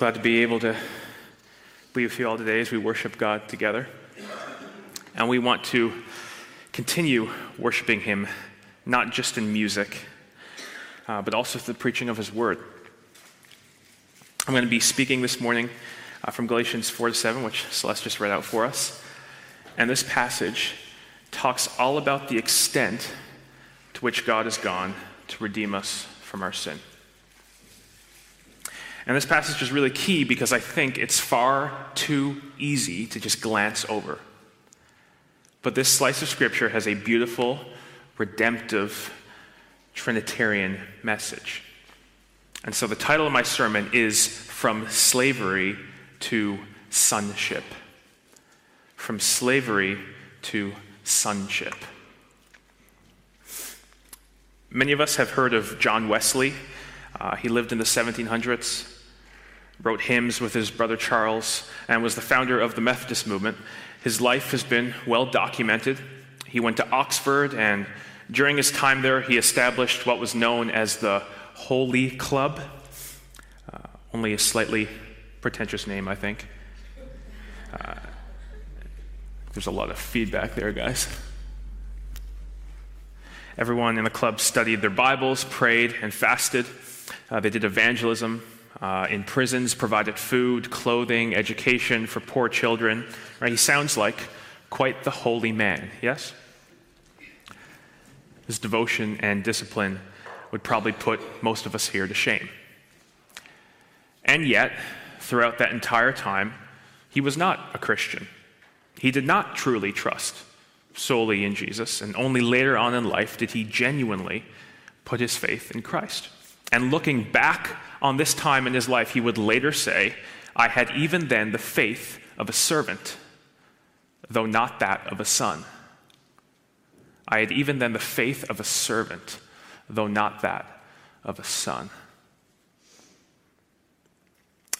Glad to be able to be with you all today as we worship God together. And we want to continue worshiping Him, not just in music, uh, but also through the preaching of His Word. I'm going to be speaking this morning uh, from Galatians 4 to 7, which Celeste just read out for us. And this passage talks all about the extent to which God has gone to redeem us from our sin. And this passage is really key because I think it's far too easy to just glance over. But this slice of scripture has a beautiful, redemptive, Trinitarian message. And so the title of my sermon is From Slavery to Sonship. From Slavery to Sonship. Many of us have heard of John Wesley. Uh, he lived in the 1700s, wrote hymns with his brother Charles, and was the founder of the Methodist movement. His life has been well documented. He went to Oxford, and during his time there, he established what was known as the Holy Club. Uh, only a slightly pretentious name, I think. Uh, there's a lot of feedback there, guys. Everyone in the club studied their Bibles, prayed, and fasted. Uh, they did evangelism uh, in prisons, provided food, clothing, education for poor children. Right? He sounds like quite the holy man, yes? His devotion and discipline would probably put most of us here to shame. And yet, throughout that entire time, he was not a Christian. He did not truly trust solely in Jesus, and only later on in life did he genuinely put his faith in Christ. And looking back on this time in his life, he would later say, I had even then the faith of a servant, though not that of a son. I had even then the faith of a servant, though not that of a son.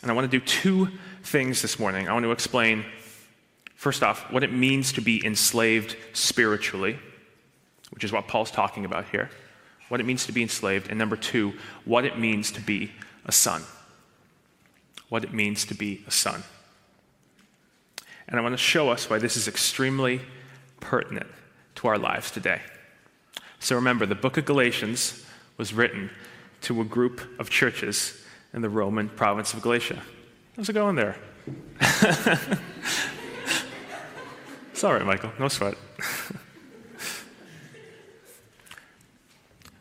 And I want to do two things this morning. I want to explain, first off, what it means to be enslaved spiritually, which is what Paul's talking about here what it means to be enslaved, and number two, what it means to be a son. What it means to be a son. And I want to show us why this is extremely pertinent to our lives today. So remember, the book of Galatians was written to a group of churches in the Roman province of Galatia. How's it going there? it's all right, Michael. No sweat.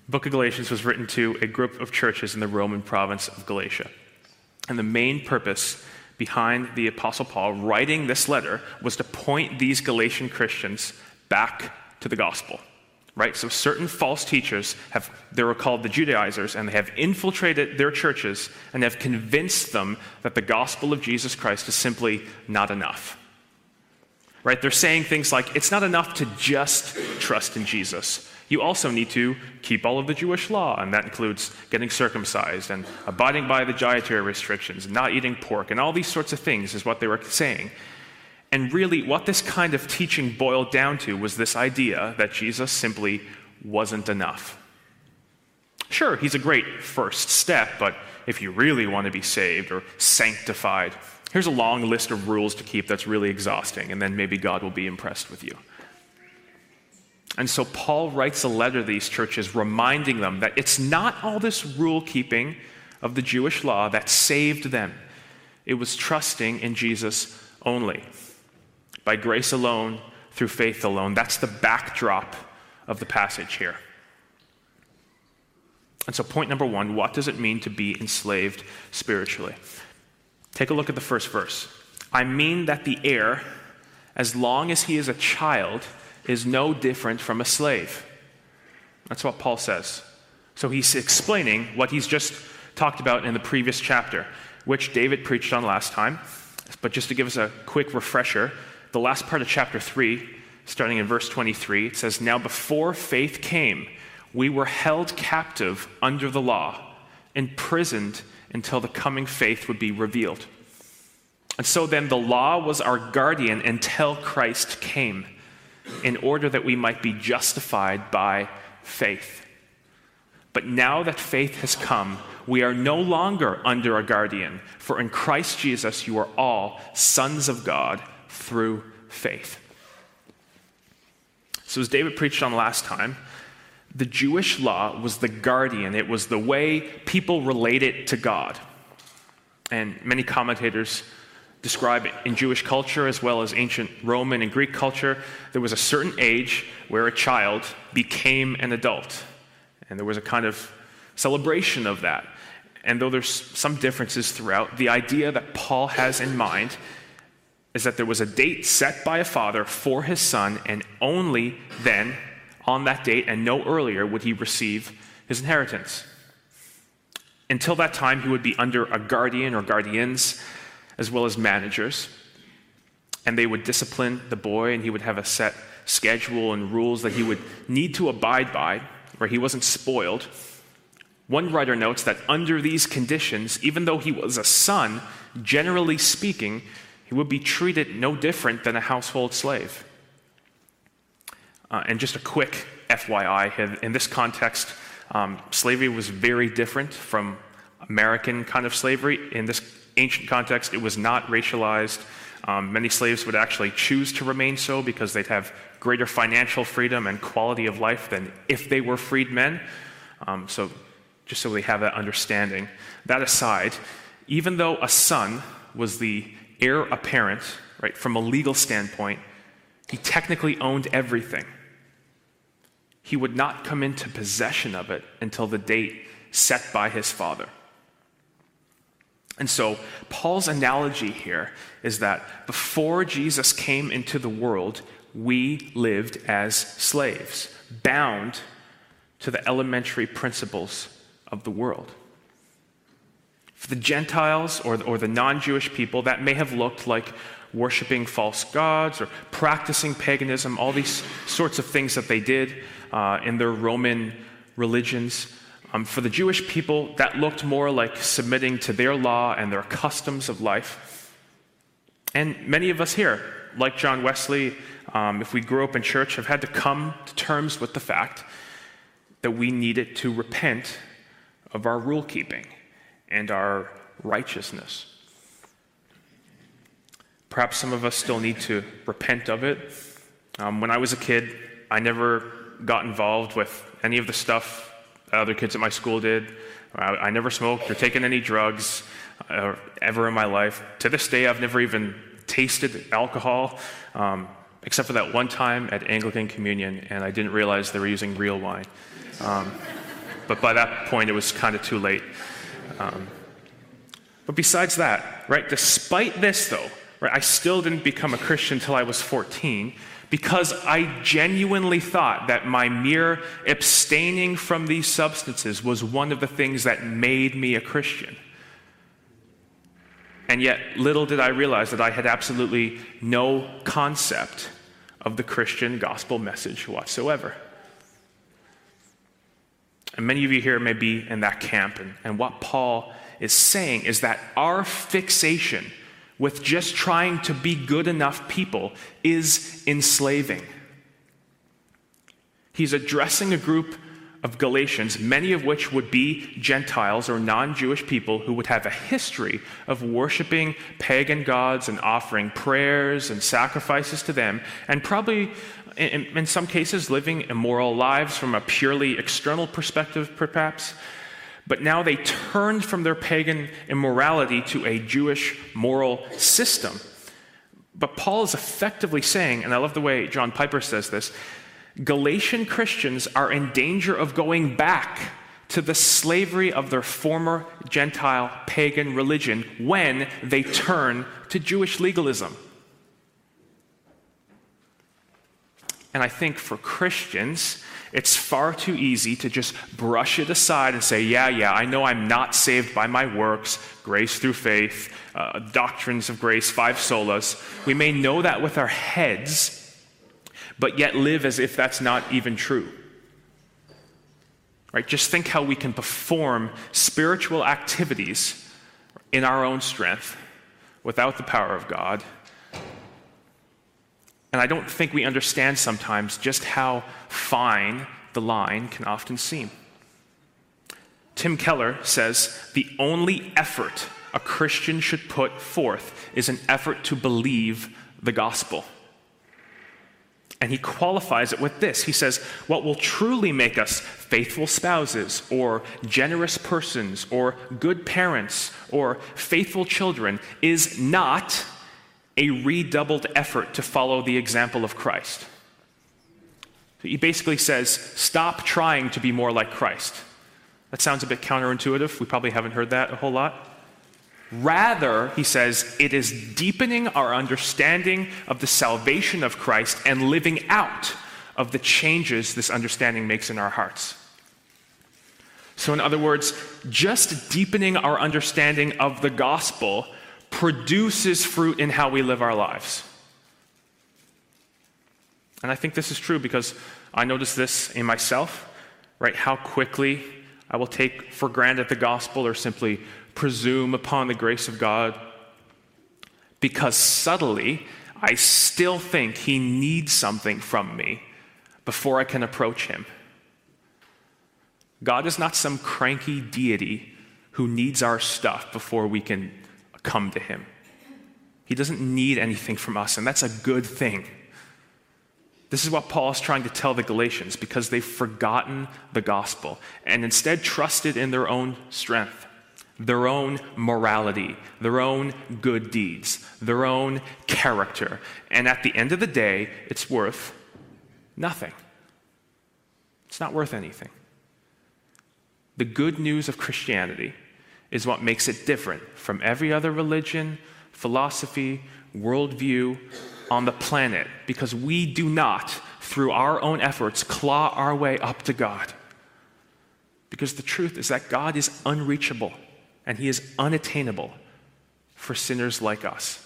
book of Galatians was written to a group of churches in the Roman province of Galatia. And the main purpose behind the Apostle Paul writing this letter was to point these Galatian Christians back to the gospel. Right? So certain false teachers have they were called the Judaizers and they have infiltrated their churches and have convinced them that the gospel of Jesus Christ is simply not enough. Right? They're saying things like it's not enough to just trust in Jesus you also need to keep all of the Jewish law, and that includes getting circumcised and abiding by the dietary restrictions, not eating pork, and all these sorts of things, is what they were saying. And really, what this kind of teaching boiled down to was this idea that Jesus simply wasn't enough. Sure, he's a great first step, but if you really want to be saved or sanctified, here's a long list of rules to keep that's really exhausting, and then maybe God will be impressed with you. And so Paul writes a letter to these churches reminding them that it's not all this rule keeping of the Jewish law that saved them, it was trusting in Jesus only. By grace alone, through faith alone. That's the backdrop of the passage here. And so, point number one what does it mean to be enslaved spiritually? Take a look at the first verse. I mean that the heir, as long as he is a child, is no different from a slave. That's what Paul says. So he's explaining what he's just talked about in the previous chapter, which David preached on last time. But just to give us a quick refresher, the last part of chapter 3, starting in verse 23, it says, Now before faith came, we were held captive under the law, imprisoned until the coming faith would be revealed. And so then the law was our guardian until Christ came in order that we might be justified by faith. But now that faith has come, we are no longer under a guardian, for in Christ Jesus you are all sons of God through faith. So, as David preached on last time, the Jewish law was the guardian, it was the way people related to God. And many commentators describe in Jewish culture as well as ancient Roman and Greek culture. There was a certain age where a child became an adult, and there was a kind of celebration of that. And though there's some differences throughout, the idea that Paul has in mind is that there was a date set by a father for his son, and only then, on that date and no earlier, would he receive his inheritance. Until that time, he would be under a guardian or guardians, as well as managers. And they would discipline the boy, and he would have a set schedule and rules that he would need to abide by, where he wasn't spoiled. One writer notes that under these conditions, even though he was a son, generally speaking, he would be treated no different than a household slave. Uh, and just a quick FYI, in this context, um, slavery was very different from American kind of slavery. In this ancient context, it was not racialized. Um, many slaves would actually choose to remain so because they'd have greater financial freedom and quality of life than if they were freed men. Um, so, just so we have that understanding. That aside, even though a son was the heir apparent, right, from a legal standpoint, he technically owned everything. He would not come into possession of it until the date set by his father. And so, Paul's analogy here is that before Jesus came into the world, we lived as slaves, bound to the elementary principles of the world. For the Gentiles or, or the non Jewish people, that may have looked like worshiping false gods or practicing paganism, all these sorts of things that they did uh, in their Roman religions. Um, for the Jewish people, that looked more like submitting to their law and their customs of life. And many of us here, like John Wesley, um, if we grew up in church, have had to come to terms with the fact that we needed to repent of our rule keeping and our righteousness. Perhaps some of us still need to repent of it. Um, when I was a kid, I never got involved with any of the stuff other kids at my school did. I, I never smoked or taken any drugs uh, ever in my life. To this day, I've never even tasted alcohol, um, except for that one time at Anglican Communion, and I didn't realize they were using real wine. Um, but by that point, it was kind of too late. Um, but besides that, right, despite this though, right, I still didn't become a Christian until I was 14 because I genuinely thought that my mere abstaining from these substances was one of the things that made me a Christian. And yet, little did I realize that I had absolutely no concept of the Christian gospel message whatsoever. And many of you here may be in that camp. And, and what Paul is saying is that our fixation with just trying to be good enough people is enslaving. He's addressing a group of Galatians, many of which would be Gentiles or non Jewish people who would have a history of worshiping pagan gods and offering prayers and sacrifices to them, and probably in, in some cases, living immoral lives from a purely external perspective, perhaps. But now they turned from their pagan immorality to a Jewish moral system. But Paul is effectively saying, and I love the way John Piper says this Galatian Christians are in danger of going back to the slavery of their former Gentile pagan religion when they turn to Jewish legalism. And I think for Christians, it's far too easy to just brush it aside and say, yeah, yeah, I know I'm not saved by my works, grace through faith, uh, doctrines of grace, five solas. We may know that with our heads, but yet live as if that's not even true. Right? Just think how we can perform spiritual activities in our own strength without the power of God and I don't think we understand sometimes just how fine the line can often seem. Tim Keller says the only effort a Christian should put forth is an effort to believe the gospel. And he qualifies it with this. He says, What will truly make us faithful spouses, or generous persons, or good parents, or faithful children is not a redoubled effort to follow the example of Christ. He basically says, Stop trying to be more like Christ. That sounds a bit counterintuitive. We probably haven't heard that a whole lot. Rather, he says, it is deepening our understanding of the salvation of Christ and living out of the changes this understanding makes in our hearts. So, in other words, just deepening our understanding of the gospel produces fruit in how we live our lives. And I think this is true because I notice this in myself, right? How quickly I will take for granted the gospel or simply presume upon the grace of God because subtly I still think He needs something from me before I can approach Him. God is not some cranky deity who needs our stuff before we can come to Him. He doesn't need anything from us, and that's a good thing. This is what Paul is trying to tell the Galatians because they've forgotten the gospel and instead trusted in their own strength their own morality, their own good deeds, their own character. And at the end of the day, it's worth nothing. It's not worth anything. The good news of Christianity is what makes it different from every other religion, philosophy, worldview on the planet because we do not, through our own efforts, claw our way up to God. Because the truth is that God is unreachable and he is unattainable for sinners like us.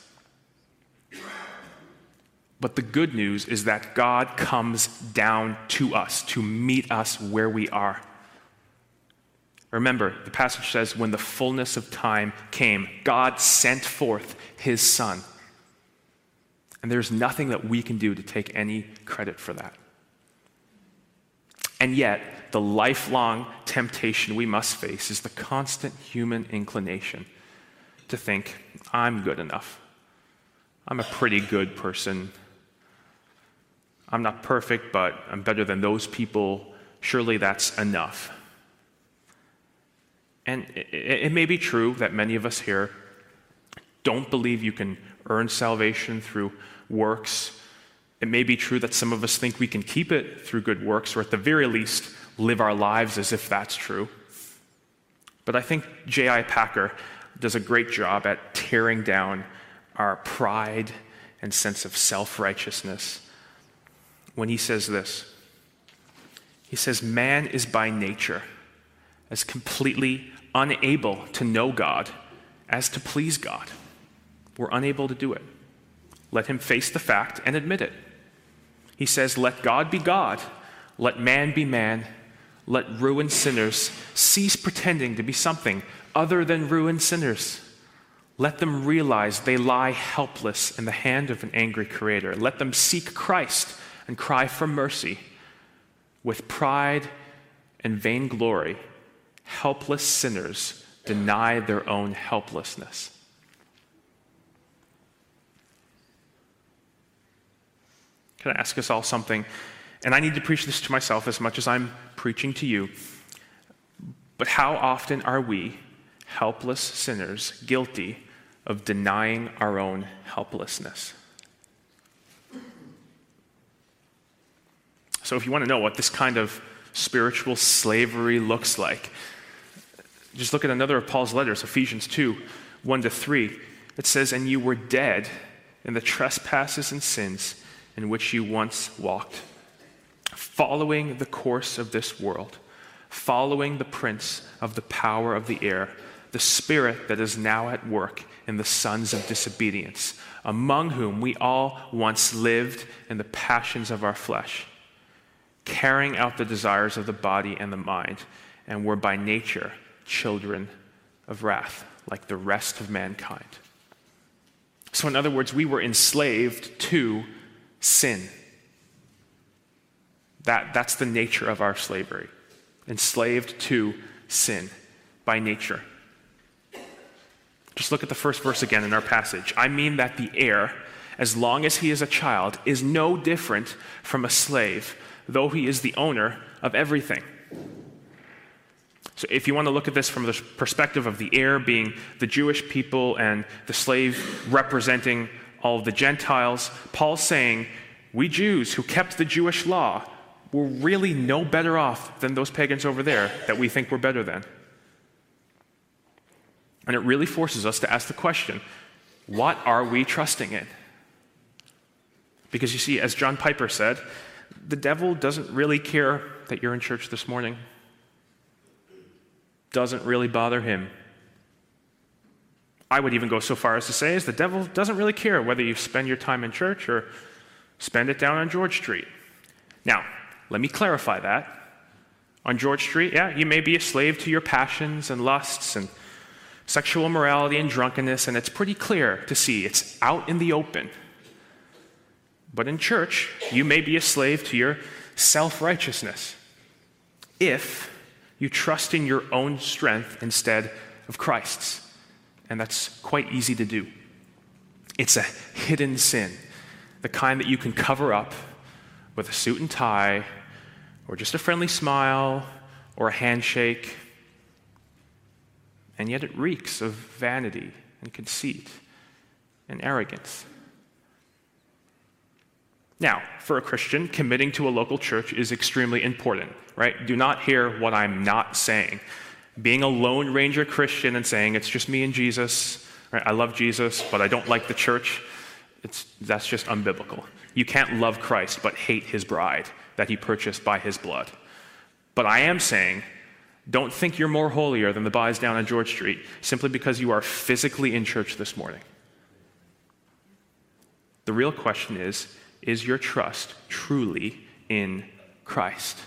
But the good news is that God comes down to us to meet us where we are. Remember, the passage says, when the fullness of time came, God sent forth his Son. And there's nothing that we can do to take any credit for that. And yet, the lifelong temptation we must face is the constant human inclination to think, I'm good enough. I'm a pretty good person. I'm not perfect, but I'm better than those people. Surely that's enough. And it, it, may be true that many of us here don't believe you can earn salvation through works it may be true that some of us think we can keep it through good works, or at the very least, live our lives as if that's true. But I think J.I. Packer does a great job at tearing down our pride and sense of self righteousness when he says this. He says, Man is by nature as completely unable to know God as to please God. We're unable to do it. Let him face the fact and admit it. He says, Let God be God, let man be man, let ruined sinners cease pretending to be something other than ruined sinners. Let them realize they lie helpless in the hand of an angry creator. Let them seek Christ and cry for mercy. With pride and vainglory, helpless sinners deny their own helplessness. Can I ask us all something? And I need to preach this to myself as much as I'm preaching to you. But how often are we, helpless sinners, guilty of denying our own helplessness? So, if you want to know what this kind of spiritual slavery looks like, just look at another of Paul's letters, Ephesians 2 1 to 3. It says, And you were dead in the trespasses and sins in which you once walked, following the course of this world, following the prince of the power of the air, the spirit that is now at work in the sons of disobedience, among whom we all once lived in the passions of our flesh, carrying out the desires of the body and the mind, and were by nature children of wrath, like the rest of mankind. So, in other words, we were enslaved to sin. That, that's the nature of our slavery, enslaved to sin. by nature. Just look at the first verse again in our passage. I mean that the heir, as long as he is a child, is no different from a slave, though he is the owner of everything. So, if you want to look at this from the perspective of the heir being the Jewish people and the slave representing all the Gentiles, Paul's saying, We Jews who kept the Jewish law were really no better off than those pagans over there that we think we're better than. And it really forces us to ask the question what are we trusting in? Because you see, as John Piper said, the devil doesn't really care that you're in church this morning, doesn't really bother him. I would even go so far as to say is the devil doesn't really care whether you spend your time in church or spend it down on George Street. Now, let me clarify that. On George Street, yeah, you may be a slave to your passions and lusts and sexual morality and drunkenness, and it's pretty clear to see. It's out in the open. But in church, you may be a slave to your self righteousness if you trust in your own strength instead of Christ's. And that's quite easy to do. It's a hidden sin, the kind that you can cover up with a suit and tie, or just a friendly smile, or a handshake and yet it reeks of vanity and conceit and arrogance. Now, for a Christian, committing to a local church is extremely important, right? Do not hear what I'm not saying. Being a Lone Ranger Christian and saying, it's just me and Jesus, right? I love Jesus, but I don't like the church, it's, that's just unbiblical. You can't love Christ but hate his bride that he purchased by his blood. But I am saying don't think you're more holier than the buys down on George Street simply because you are physically in church this morning. The real question is is your trust truly in Christ?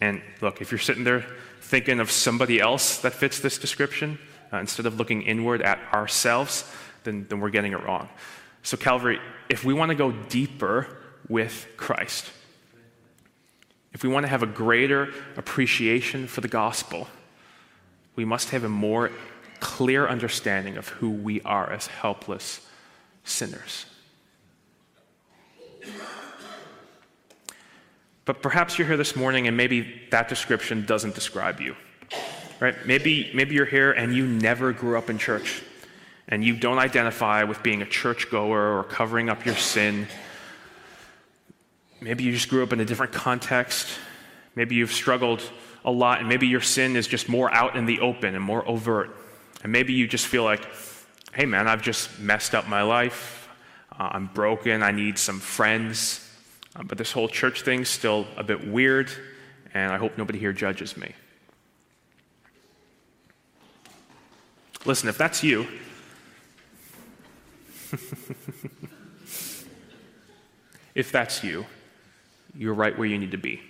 And look, if you're sitting there thinking of somebody else that fits this description, uh, instead of looking inward at ourselves, then, then we're getting it wrong. So, Calvary, if we want to go deeper with Christ, if we want to have a greater appreciation for the gospel, we must have a more clear understanding of who we are as helpless sinners. But perhaps you're here this morning and maybe that description doesn't describe you. Right? Maybe, maybe you're here and you never grew up in church and you don't identify with being a churchgoer or covering up your sin Maybe you just grew up in a different context. Maybe you've struggled a lot, and maybe your sin is just more out in the open and more overt. And maybe you just feel like, hey, man, I've just messed up my life. Uh, I'm broken. I need some friends. Uh, but this whole church thing's still a bit weird, and I hope nobody here judges me. Listen, if that's you, if that's you, you're right where you need to be.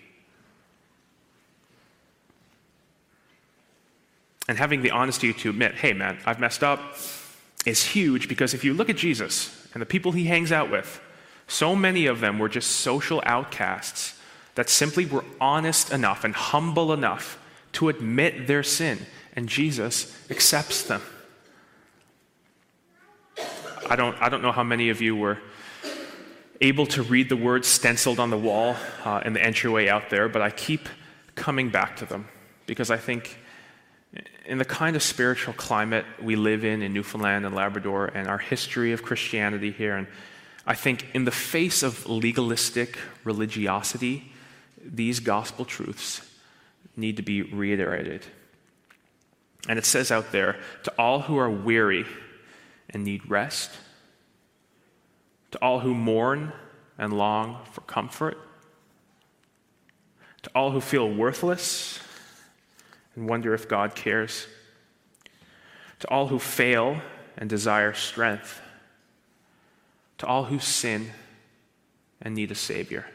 And having the honesty to admit, hey, man, I've messed up, is huge because if you look at Jesus and the people he hangs out with, so many of them were just social outcasts that simply were honest enough and humble enough to admit their sin, and Jesus accepts them. I don't, I don't know how many of you were able to read the words stenciled on the wall uh, in the entryway out there, but I keep coming back to them because I think in the kind of spiritual climate we live in in Newfoundland and Labrador and our history of Christianity here, and I think in the face of legalistic religiosity, these gospel truths need to be reiterated. And it says out there to all who are weary and need rest, to all who mourn and long for comfort, to all who feel worthless and wonder if God cares, to all who fail and desire strength, to all who sin and need a Savior.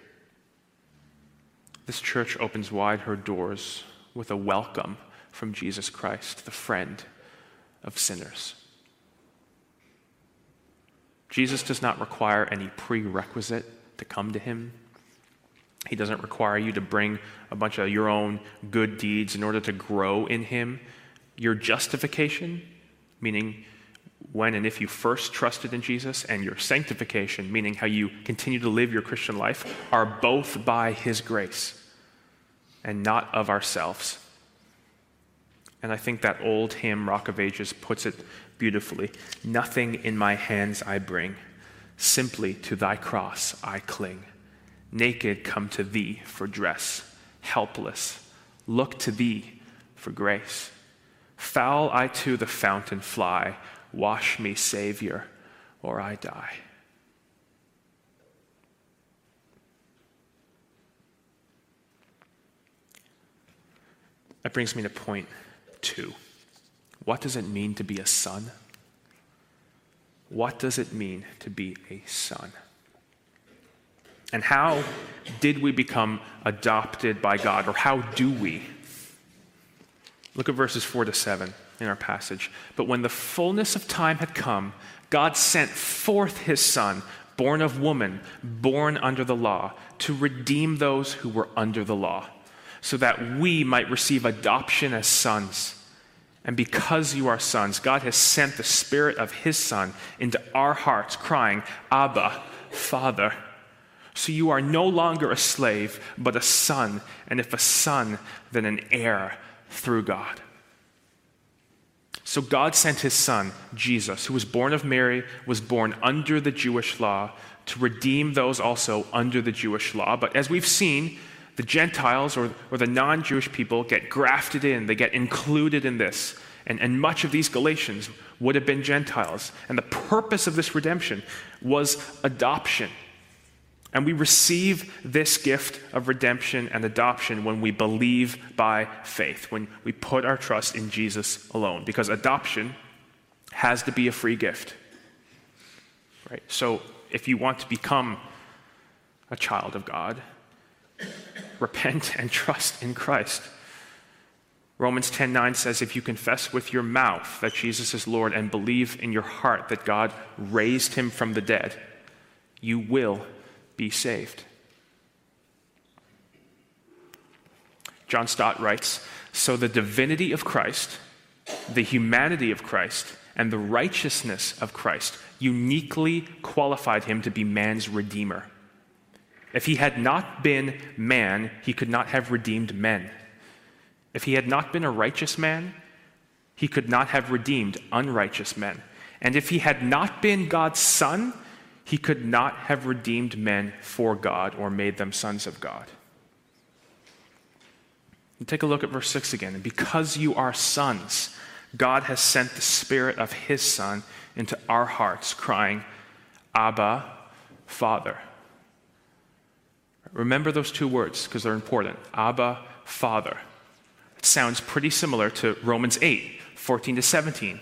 This church opens wide her doors with a welcome from Jesus Christ, the friend of sinners. Jesus does not require any prerequisite to come to him. He doesn't require you to bring a bunch of your own good deeds in order to grow in Him. Your justification, meaning when and if you first trusted in Jesus, and your sanctification, meaning how you continue to live your Christian life, are both by His grace and not of ourselves. And I think that old hymn, Rock of Ages, puts it beautifully. Nothing in my hands I bring, simply to thy cross I cling. Naked come to thee for dress, helpless, look to thee for grace. Foul I to the fountain fly, wash me, Savior, or I die. That brings me to point two. What does it mean to be a son? What does it mean to be a son? And how did we become adopted by God, or how do we? Look at verses 4 to 7 in our passage. But when the fullness of time had come, God sent forth his Son, born of woman, born under the law, to redeem those who were under the law, so that we might receive adoption as sons. And because you are sons, God has sent the Spirit of His Son into our hearts, crying, Abba, Father. So you are no longer a slave, but a son, and if a son, then an heir through God. So God sent His Son, Jesus, who was born of Mary, was born under the Jewish law, to redeem those also under the Jewish law. But as we've seen, the Gentiles or, or the non Jewish people get grafted in, they get included in this. And, and much of these Galatians would have been Gentiles. And the purpose of this redemption was adoption. And we receive this gift of redemption and adoption when we believe by faith, when we put our trust in Jesus alone. Because adoption has to be a free gift. Right? So if you want to become a child of God, repent and trust in Christ. Romans 10:9 says if you confess with your mouth that Jesus is Lord and believe in your heart that God raised him from the dead, you will be saved. John Stott writes, so the divinity of Christ, the humanity of Christ, and the righteousness of Christ uniquely qualified him to be man's redeemer. If he had not been man, he could not have redeemed men. If he had not been a righteous man, he could not have redeemed unrighteous men. And if he had not been God's son, he could not have redeemed men for God or made them sons of God. And take a look at verse 6 again. And because you are sons, God has sent the Spirit of His Son into our hearts, crying, Abba, Father. Remember those two words because they're important. Abba, Father. It sounds pretty similar to Romans 8, 14 to 17,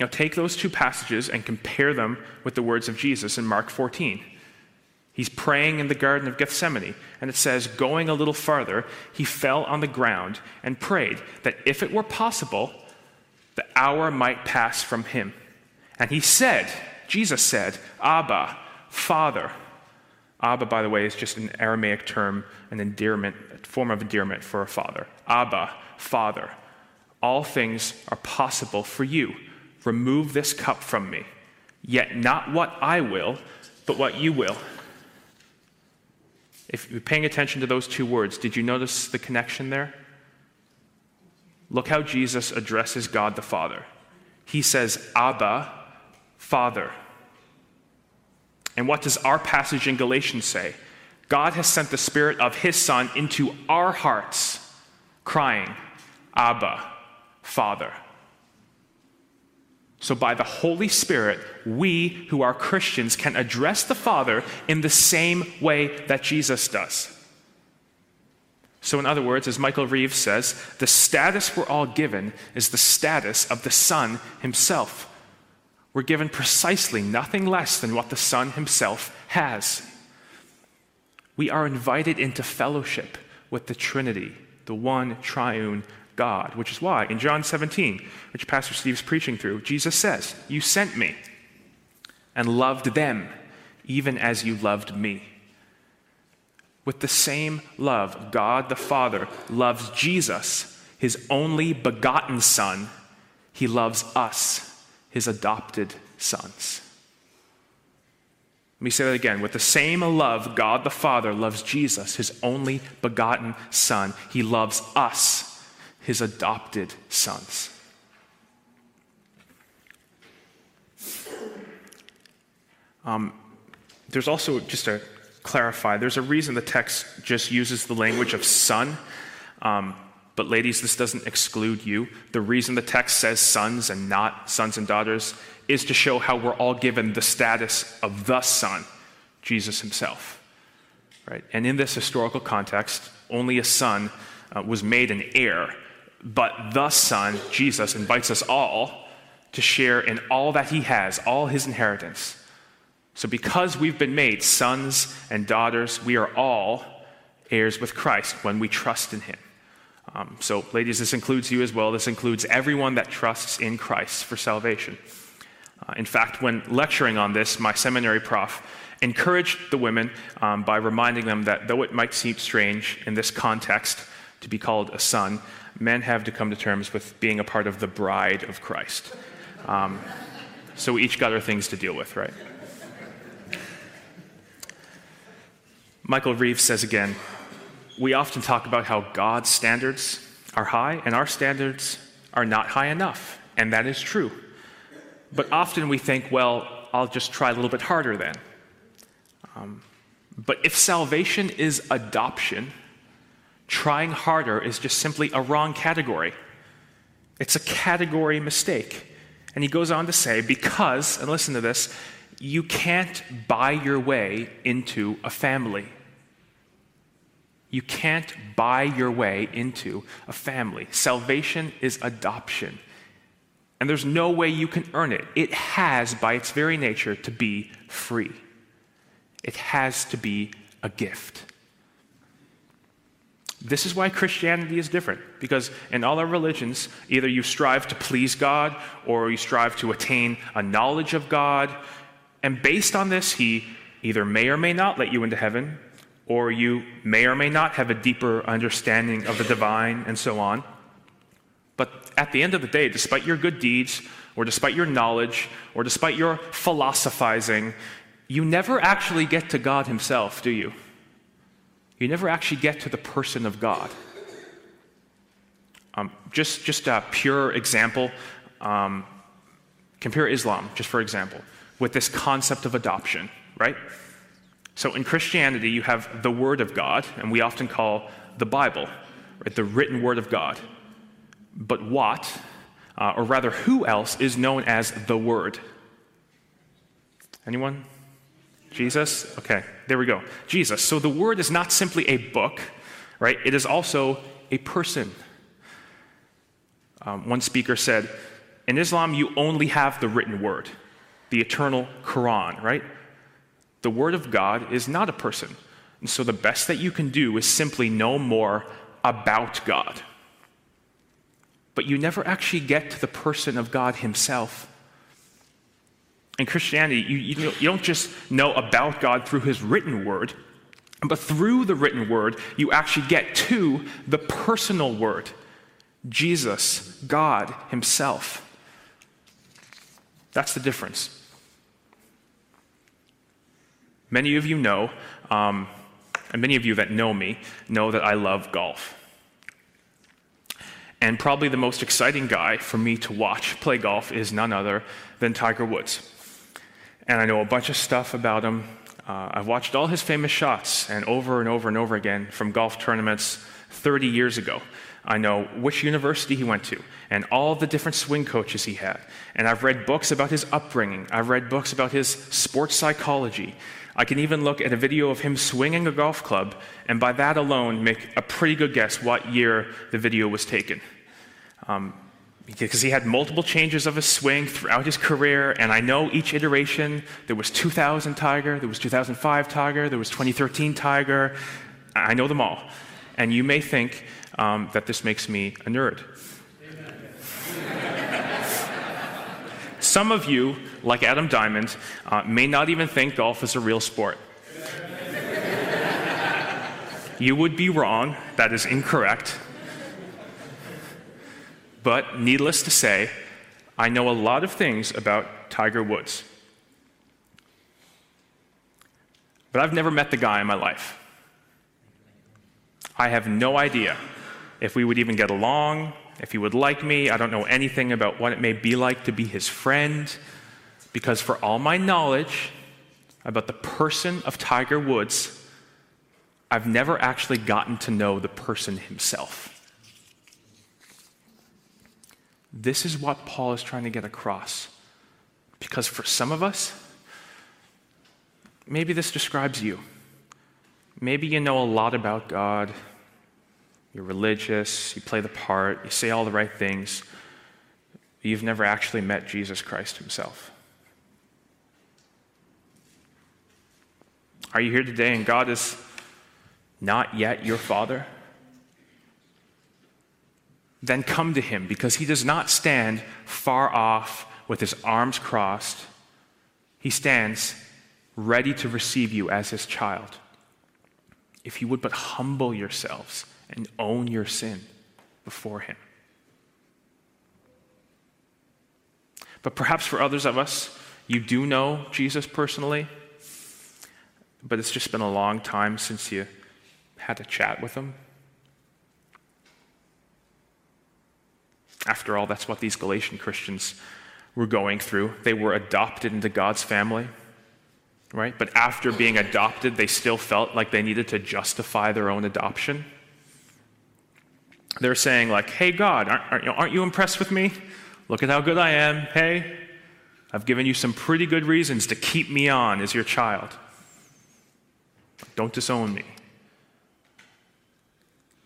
Now, take those two passages and compare them with the words of Jesus in Mark 14. He's praying in the Garden of Gethsemane, and it says, Going a little farther, he fell on the ground and prayed that if it were possible, the hour might pass from him. And he said, Jesus said, Abba, Father. Abba, by the way, is just an Aramaic term, an endearment, a form of endearment for a father. Abba, Father. All things are possible for you. Remove this cup from me. Yet not what I will, but what you will. If you're paying attention to those two words, did you notice the connection there? Look how Jesus addresses God the Father. He says, Abba, Father. And what does our passage in Galatians say? God has sent the Spirit of His Son into our hearts, crying, Abba, Father. So by the Holy Spirit, we who are Christians can address the Father in the same way that Jesus does. So, in other words, as Michael Reeves says, the status we're all given is the status of the Son himself. We're given precisely nothing less than what the Son himself has. We are invited into fellowship with the Trinity, the one triune God, which is why in John 17, which Pastor Steve's preaching through, Jesus says, You sent me and loved them even as you loved me. With the same love, God the Father loves Jesus, his only begotten Son. He loves us, his adopted sons. Let me say that again. With the same love, God the Father loves Jesus, his only begotten Son. He loves us, his adopted sons. Um, there's also, just to clarify, there's a reason the text just uses the language of son. Um, but, ladies, this doesn't exclude you. The reason the text says sons and not sons and daughters is to show how we're all given the status of the Son, Jesus himself. Right? And in this historical context, only a son uh, was made an heir but the Son, Jesus, invites us all to share in all that He has, all His inheritance. So, because we've been made sons and daughters, we are all heirs with Christ when we trust in Him. Um, so, ladies, this includes you as well. This includes everyone that trusts in Christ for salvation. Uh, in fact, when lecturing on this, my seminary prof encouraged the women um, by reminding them that though it might seem strange in this context to be called a son, men have to come to terms with being a part of the bride of Christ. Um, so we each got our things to deal with, right? Michael Reeves says again We often talk about how God's standards are high and our standards are not high enough, and that is true. But often we think, well, I'll just try a little bit harder then. Um, but if salvation is adoption, trying harder is just simply a wrong category. It's a category mistake. And he goes on to say, because, and listen to this, you can't buy your way into a family. You can't buy your way into a family. Salvation is adoption. And there's no way you can earn it. It has, by its very nature, to be free. It has to be a gift. This is why Christianity is different, because in all our religions, either you strive to please God or you strive to attain a knowledge of God. And based on this, He either may or may not let you into heaven, or you may or may not have a deeper understanding of the divine, and so on. But at the end of the day, despite your good deeds, or despite your knowledge, or despite your philosophizing, you never actually get to God Himself, do you? You never actually get to the person of God. Um, just, just a pure example um, compare Islam, just for example, with this concept of adoption, right? So in Christianity, you have the Word of God, and we often call the Bible, right, the written Word of God. But what, uh, or rather, who else is known as the Word? Anyone? Jesus? Okay, there we go. Jesus. So the word is not simply a book, right? It is also a person. Um, one speaker said, In Islam, you only have the written word, the eternal Quran, right? The word of God is not a person. And so the best that you can do is simply know more about God. But you never actually get to the person of God Himself. In Christianity, you, you, you don't just know about God through His written word, but through the written word, you actually get to the personal word Jesus, God Himself. That's the difference. Many of you know, um, and many of you that know me, know that I love golf. And probably the most exciting guy for me to watch play golf is none other than Tiger Woods and I know a bunch of stuff about him. Uh, I've watched all his famous shots and over and over and over again from golf tournaments 30 years ago. I know which university he went to and all the different swing coaches he had. And I've read books about his upbringing. I've read books about his sports psychology. I can even look at a video of him swinging a golf club, and by that alone, make a pretty good guess what year the video was taken. Um, because he had multiple changes of his swing throughout his career, and I know each iteration. There was 2000 Tiger, there was 2005 Tiger, there was 2013 Tiger. I know them all. And you may think um, that this makes me a nerd. Some of you, like Adam Diamond, uh, may not even think golf is a real sport. you would be wrong. That is incorrect. But needless to say, I know a lot of things about Tiger Woods. But I've never met the guy in my life. I have no idea if we would even get along, if he would like me. I don't know anything about what it may be like to be his friend. Because for all my knowledge about the person of Tiger Woods, I've never actually gotten to know the person himself. This is what Paul is trying to get across. Because for some of us, maybe this describes you. Maybe you know a lot about God. You're religious, you play the part, you say all the right things. You've never actually met Jesus Christ himself. Are you here today and God is not yet your Father? Then come to him because he does not stand far off with his arms crossed. He stands ready to receive you as his child. If you would but humble yourselves and own your sin before him. But perhaps for others of us, you do know Jesus personally, but it's just been a long time since you had a chat with him. After all, that's what these Galatian Christians were going through. They were adopted into God's family, right? But after being adopted, they still felt like they needed to justify their own adoption. They're saying, like, hey, God, aren't, aren't you impressed with me? Look at how good I am. Hey, I've given you some pretty good reasons to keep me on as your child. Don't disown me.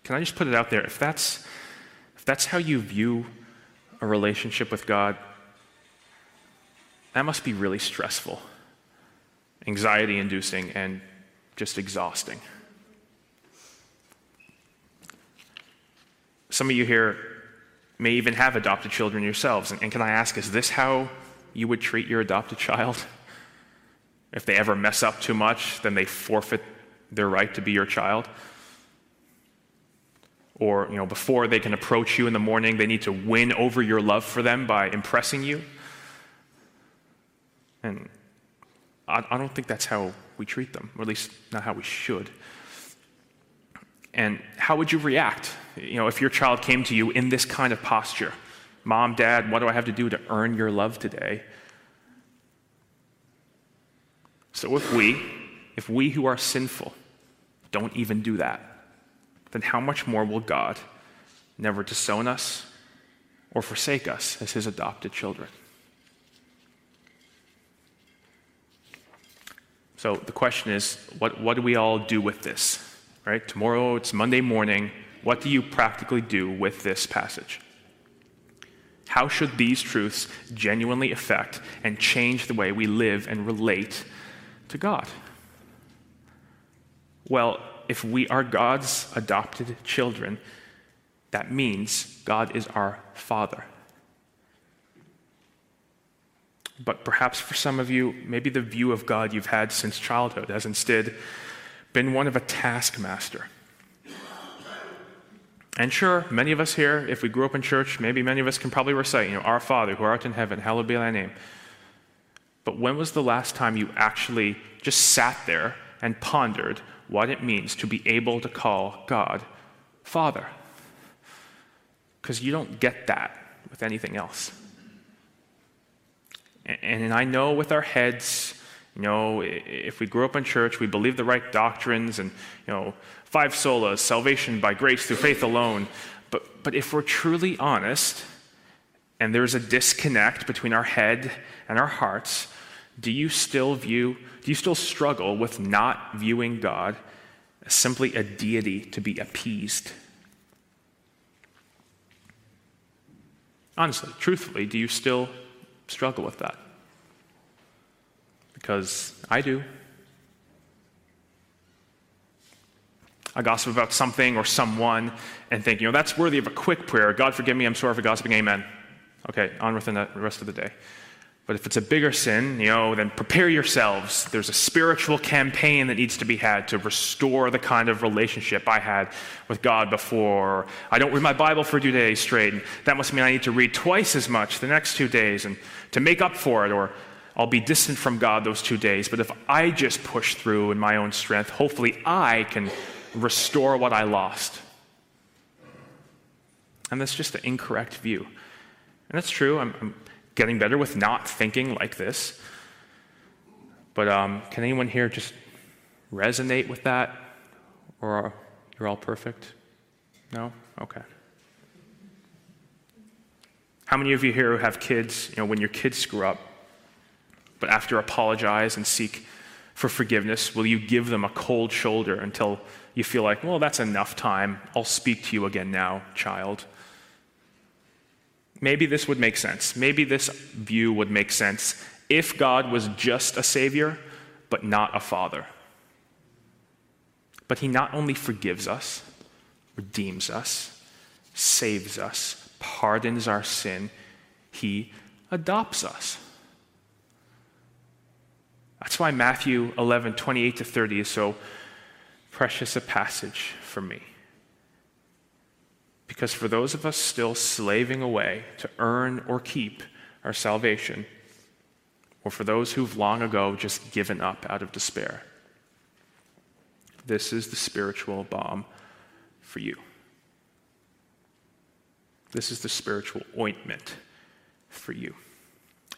Can I just put it out there? If that's if that's how you view a relationship with God, that must be really stressful, anxiety inducing, and just exhausting. Some of you here may even have adopted children yourselves. And, and, can I ask, is this how you would treat your adopted child? If they ever mess up too much, then they forfeit their right to be your child? Or you know, before they can approach you in the morning, they need to win over your love for them by impressing you. And I, I don't think that's how we treat them, or at least not how we should. And how would you react? You know, if your child came to you in this kind of posture, Mom, Dad, what do I have to do to earn your love today? So if we, if we who are sinful, don't even do that, then how much more will God never disown us or forsake us as his adopted children? So the question is what, what do we all do with this? Right? Tomorrow it's Monday morning. What do you practically do with this passage? How should these truths genuinely affect and change the way we live and relate to God? Well, if we are God's adopted children, that means God is our Father. But perhaps for some of you, maybe the view of God you've had since childhood has instead been one of a taskmaster. And sure, many of us here, if we grew up in church, maybe many of us can probably recite, you know, Our Father who art in heaven, hallowed be thy name. But when was the last time you actually just sat there and pondered what it means to be able to call God Father. Because you don't get that with anything else. And, I know with our heads, you know, if we grew up in church, we believe the right doctrines and, you know, five solas, salvation by grace through faith alone. But, but if we're truly honest, and there's a disconnect between our head and our hearts, do you still view, do you still struggle with not viewing God as simply a deity to be appeased? Honestly, truthfully, do you still struggle with that? Because I do. I gossip about something or someone and think, you know, that's worthy of a quick prayer. God forgive me, I'm sorry for gossiping, amen. Okay, on with the rest of the day. But if it's a bigger sin, you know, then prepare yourselves. There's a spiritual campaign that needs to be had to restore the kind of relationship I had with God before. I don't read my Bible for two days straight. And that must mean I need to read twice as much the next two days and to make up for it, or I'll be distant from God those two days. But if I just push through in my own strength, hopefully I can restore what I lost. And that's just an incorrect view. And that's true. I'm, I'm getting better with not thinking like this. But um, can anyone here just resonate with that? Or you're all perfect? No? Okay. How many of you here have kids, you know, when your kids screw up, but after apologize and seek for forgiveness, will you give them a cold shoulder until you feel like, well, that's enough time. I'll speak to you again now, child? Maybe this would make sense. Maybe this view would make sense if God was just a Savior, but not a Father. But He not only forgives us, redeems us, saves us, pardons our sin, He adopts us. That's why Matthew 11, 28 to 30 is so precious a passage for me. Because for those of us still slaving away to earn or keep our salvation, or for those who've long ago just given up out of despair, this is the spiritual balm for you. This is the spiritual ointment for you.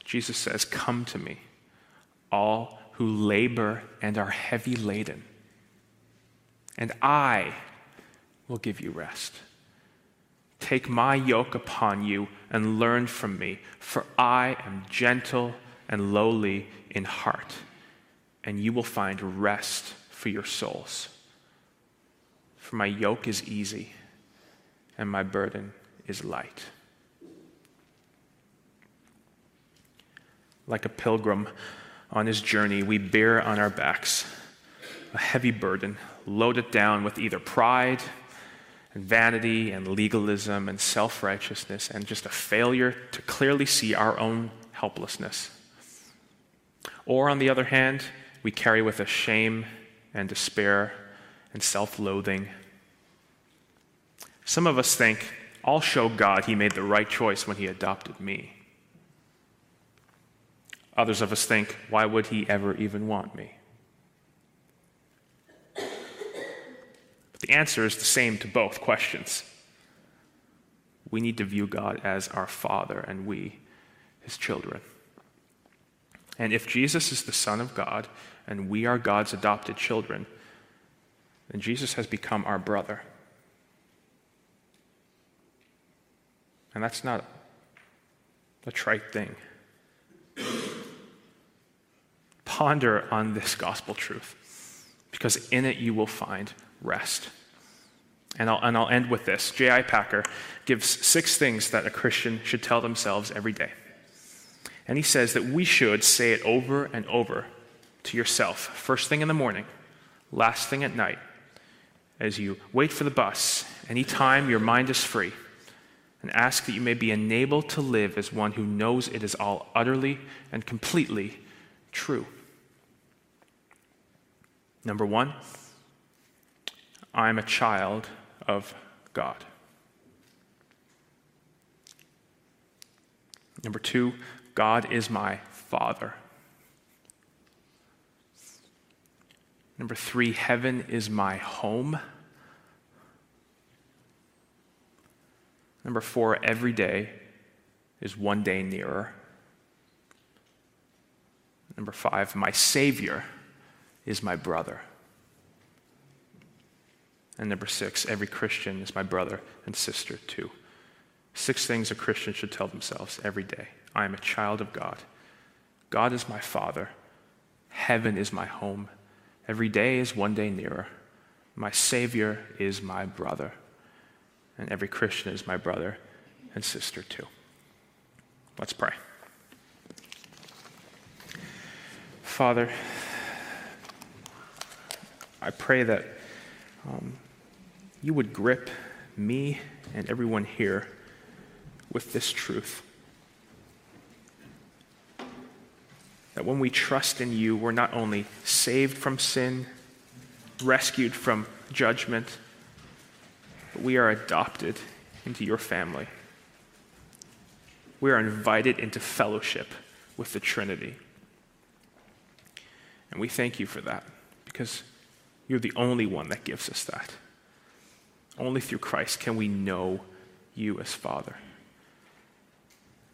Jesus says, Come to me, all who labor and are heavy laden, and I will give you rest. Take my yoke upon you and learn from me, for I am gentle and lowly in heart, and you will find rest for your souls. For my yoke is easy and my burden is light. Like a pilgrim on his journey, we bear on our backs a heavy burden, loaded down with either pride and vanity and legalism and self righteousness and just a failure to clearly see our own helplessness. Or, on the other hand, we carry with us shame and despair and self loathing. Some of us think, I'll show God he made the right choice when he adopted me. Others of us think, why would he ever even want me? The answer is the same to both questions. We need to view God as our Father and we, his children. And if Jesus is the Son of God and we are God's adopted children, then Jesus has become our brother. And that's not a trite thing. Ponder on this gospel truth, because in it you will find rest. And I'll, and I'll end with this. J.I. Packer gives six things that a Christian should tell themselves every day. And he says that we should say it over and over to yourself, first thing in the morning, last thing at night, as you wait for the bus, anytime your mind is free, and ask that you may be enabled to live as one who knows it is all utterly and completely true. Number one, I'm a child of God. Number two, God is my Father. Number three, heaven is my home. Number four, every day is one day nearer. Number five, my Savior is my brother. And number six, every Christian is my brother and sister too. Six things a Christian should tell themselves every day I am a child of God. God is my Father. Heaven is my home. Every day is one day nearer. My Savior is my brother. And every Christian is my brother and sister too. Let's pray. Father, I pray that um, you would grip me and everyone here with this truth. That when we trust in you, we're not only saved from sin, rescued from judgment, but we are adopted into your family. We are invited into fellowship with the Trinity. And we thank you for that because you're the only one that gives us that. Only through Christ can we know you as Father.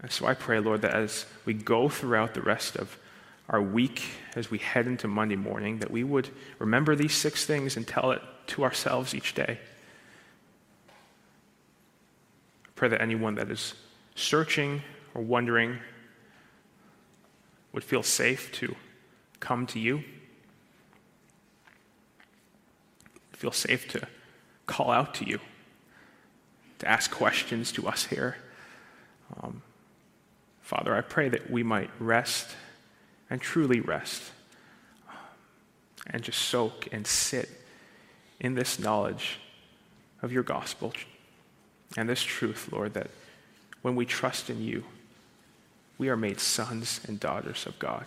And so I pray, Lord, that as we go throughout the rest of our week, as we head into Monday morning, that we would remember these six things and tell it to ourselves each day. I pray that anyone that is searching or wondering would feel safe to come to you. Feel safe to call out to you, to ask questions to us here. Um, Father, I pray that we might rest and truly rest and just soak and sit in this knowledge of your gospel and this truth, Lord, that when we trust in you, we are made sons and daughters of God,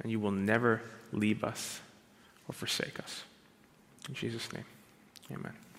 and you will never leave us or forsake us. In Jesus' name, amen.